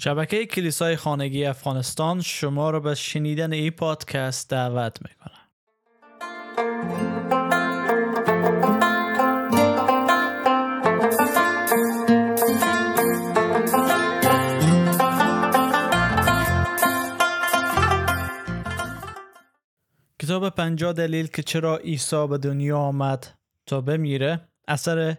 شبکه کلیسای خانگی افغانستان شما را به شنیدن این پادکست دعوت می‌کنه. کتاب پنجاه دلیل که چرا عیسی به دنیا آمد تا بمیره اثر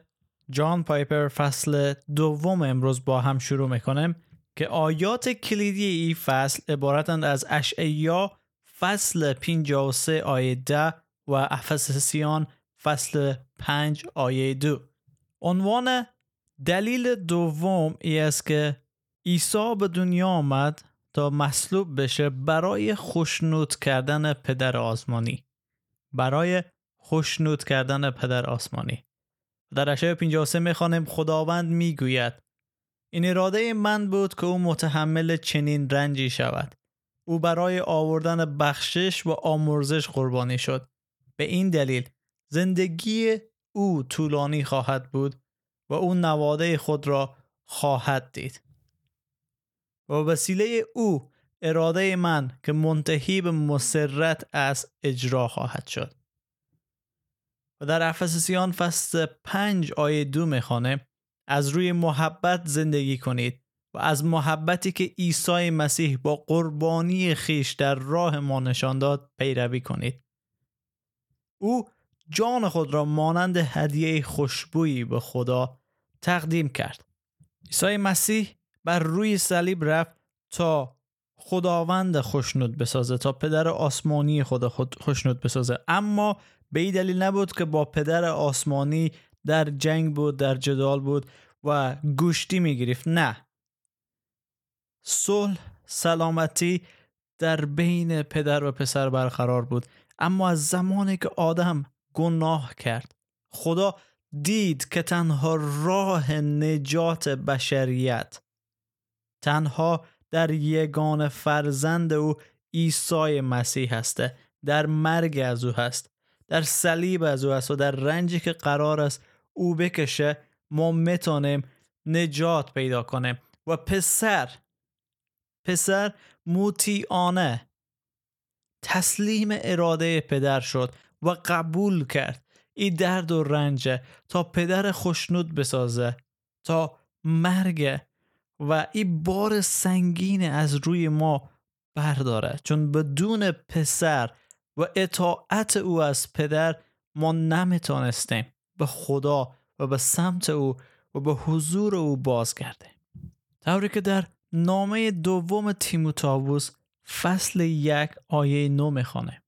جان پایپر فصل دوم امروز با هم شروع می‌کنیم که آیات کلیدی این فصل عبارتند از اشعیا فصل 53 آیه 10 و افسسیان فصل 5 آیه 2 عنوان دلیل دوم ای است که عیسی به دنیا آمد تا مصلوب بشه برای خوشنود کردن پدر آسمانی. برای خوشنود کردن پدر آسمانی. در اشعه 53 می‌خوانیم خداوند می‌گوید این اراده من بود که او متحمل چنین رنجی شود. او برای آوردن بخشش و آمرزش قربانی شد. به این دلیل زندگی او طولانی خواهد بود و او نواده خود را خواهد دید. و وسیله او اراده من که منتهی به مسرت از اجرا خواهد شد. و در افسسیان فصل پنج آیه دو می‌خوانه از روی محبت زندگی کنید و از محبتی که عیسی مسیح با قربانی خیش در راه ما نشان داد پیروی کنید. او جان خود را مانند هدیه خوشبویی به خدا تقدیم کرد. عیسی مسیح بر روی صلیب رفت تا خداوند خوشنود بسازه تا پدر آسمانی خدا خود خوشنود بسازه. اما به این دلیل نبود که با پدر آسمانی در جنگ بود در جدال بود و گوشتی می‌گرفت. نه. صلح سلامتی در بین پدر و پسر برقرار بود. اما از زمانی که آدم گناه کرد خدا دید که تنها راه نجات بشریت تنها در یگان فرزند او عیسی مسیح هسته در مرگ از او هست در صلیب از او هست و در رنجی که قرار است او بکشه ما می‌تونیم نجات پیدا کنیم. و پسر پسر موتیانه. تسلیم اراده پدر شد و قبول کرد. این درد و رنج تا پدر خوشنود بسازه تا مرگ. و این بار سنگین از روی ما برداره. چون بدون پسر و اطاعت او از پدر ما نمی‌تونستیم. به خدا و به سمت او و به حضور او بازگردیم طوری که در نامه دوم تیموتائوس فصل یک آیه نو می‌خوانه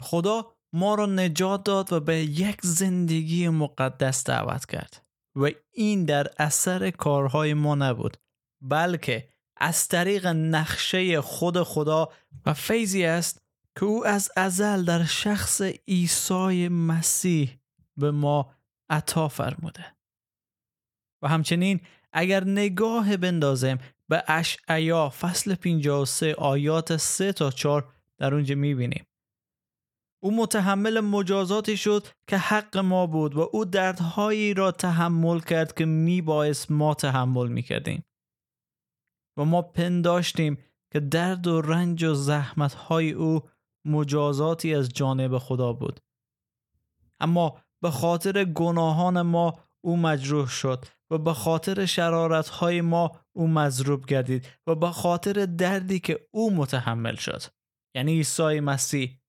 خدا ما را نجات داد و به یک زندگی مقدس دعوت کرد و این در اثر کارهای ما نبود بلکه از طریق نقشه خود خدا و فیضی است که او از ازل در شخص عیسی مسیح به ما عطا فرموده و همچنین اگر نگاه بندازیم به اشعیا فصل 53 آیات 3 تا 4 در اونجا می‌بینیم او متحمل مجازاتی شد که حق ما بود و او دردهایی را تحمل کرد که می ما تحمل می کردیم. و ما پنداشتیم که درد و رنج و زحمتهای او مجازاتی از جانب خدا بود. اما به خاطر گناهان ما او مجروح شد و به خاطر شرارتهای ما او مضروب گردید و به خاطر دردی که او متحمل شد. یعنی عیسی مسیح.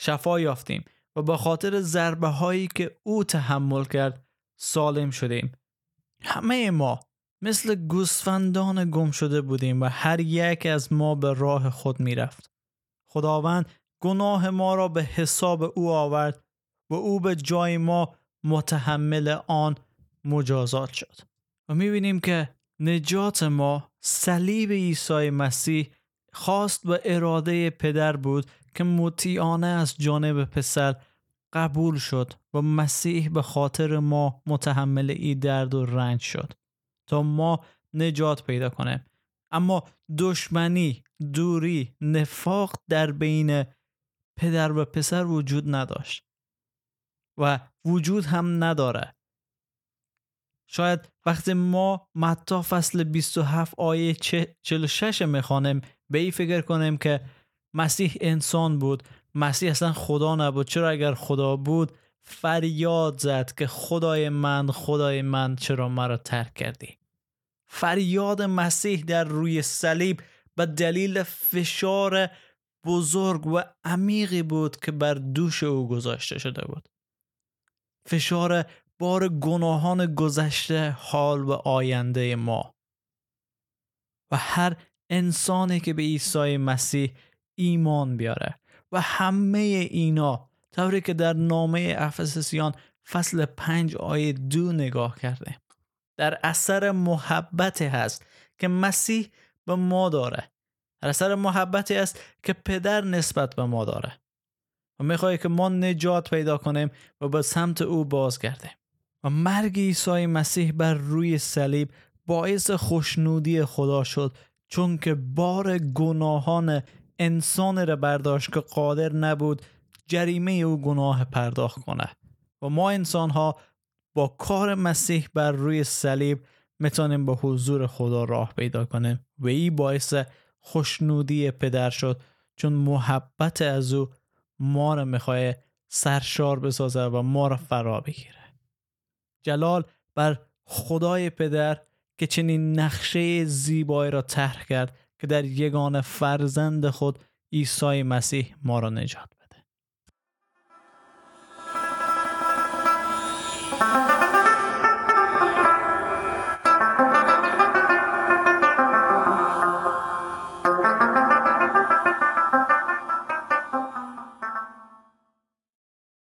شفا یافتیم و به خاطر ضربه هایی که او تحمل کرد سالم شدیم. همه ما مثل گوسفندان گم شده بودیم و هر یک از ما به راه خود می‌رفت. خداوند گناه ما را به حساب او آورد و او به جای ما متحمل آن مجازات شد. و می‌بینیم که نجات ما صلیب عیسی مسیح خواست به اراده پدر بود که مطیعانه از جانب پسر قبول شد و مسیح به خاطر ما متحمل ای درد و رنج شد تا ما نجات پیدا کنیم. اما دشمنی دوری نفاق در بین پدر و پسر وجود نداشت. و وجود هم نداره. شاید وقتی ما متا فصل 27 آیه 46 می‌خوانیم به این فکر کنیم که مسیح انسان بود. مسیح اصلا خدا نبود. چرا اگر خدا بود فریاد زد که خدای من خدای من چرا مرا ترک کردی؟ فریاد مسیح در روی صلیب به دلیل فشار بزرگ و عمیقی بود که بر دوش او گذاشته شده بود. فشار بار گناهان گذشته حال و آینده ما. و هر انسانی که به عیسی مسیح ایمان بیاره و همه اینا طوری که در نامه افسسیان فصل پنج آیه دو نگاه کرده در اثر محبت هست که مسیح به ما داره. در اثر محبتی است که پدر نسبت به ما داره. و می‌خواه که ما نجات پیدا کنیم و به سمت او بازگردیم. و مرگ عیسی مسیح بر روی صلیب باعث خوشنودی خدا شد چون که بار گناهان انسان را برداشت که قادر نبود جریمه او گناه پرداخت کنه. و ما انسان ها با کار مسیح بر روی صلیب می‌تونیم به حضور خدا راه پیدا کنیم. و این باعث خوشنودی پدر شد چون محبت از او ما را می‌خواه سرشار بسازه و ما را فرا بگیره. جلال بر خدای پدر که چنین نقشه زیبایی را طرح کرد که در یگان فرزند خود عیسی مسیح ما را نجات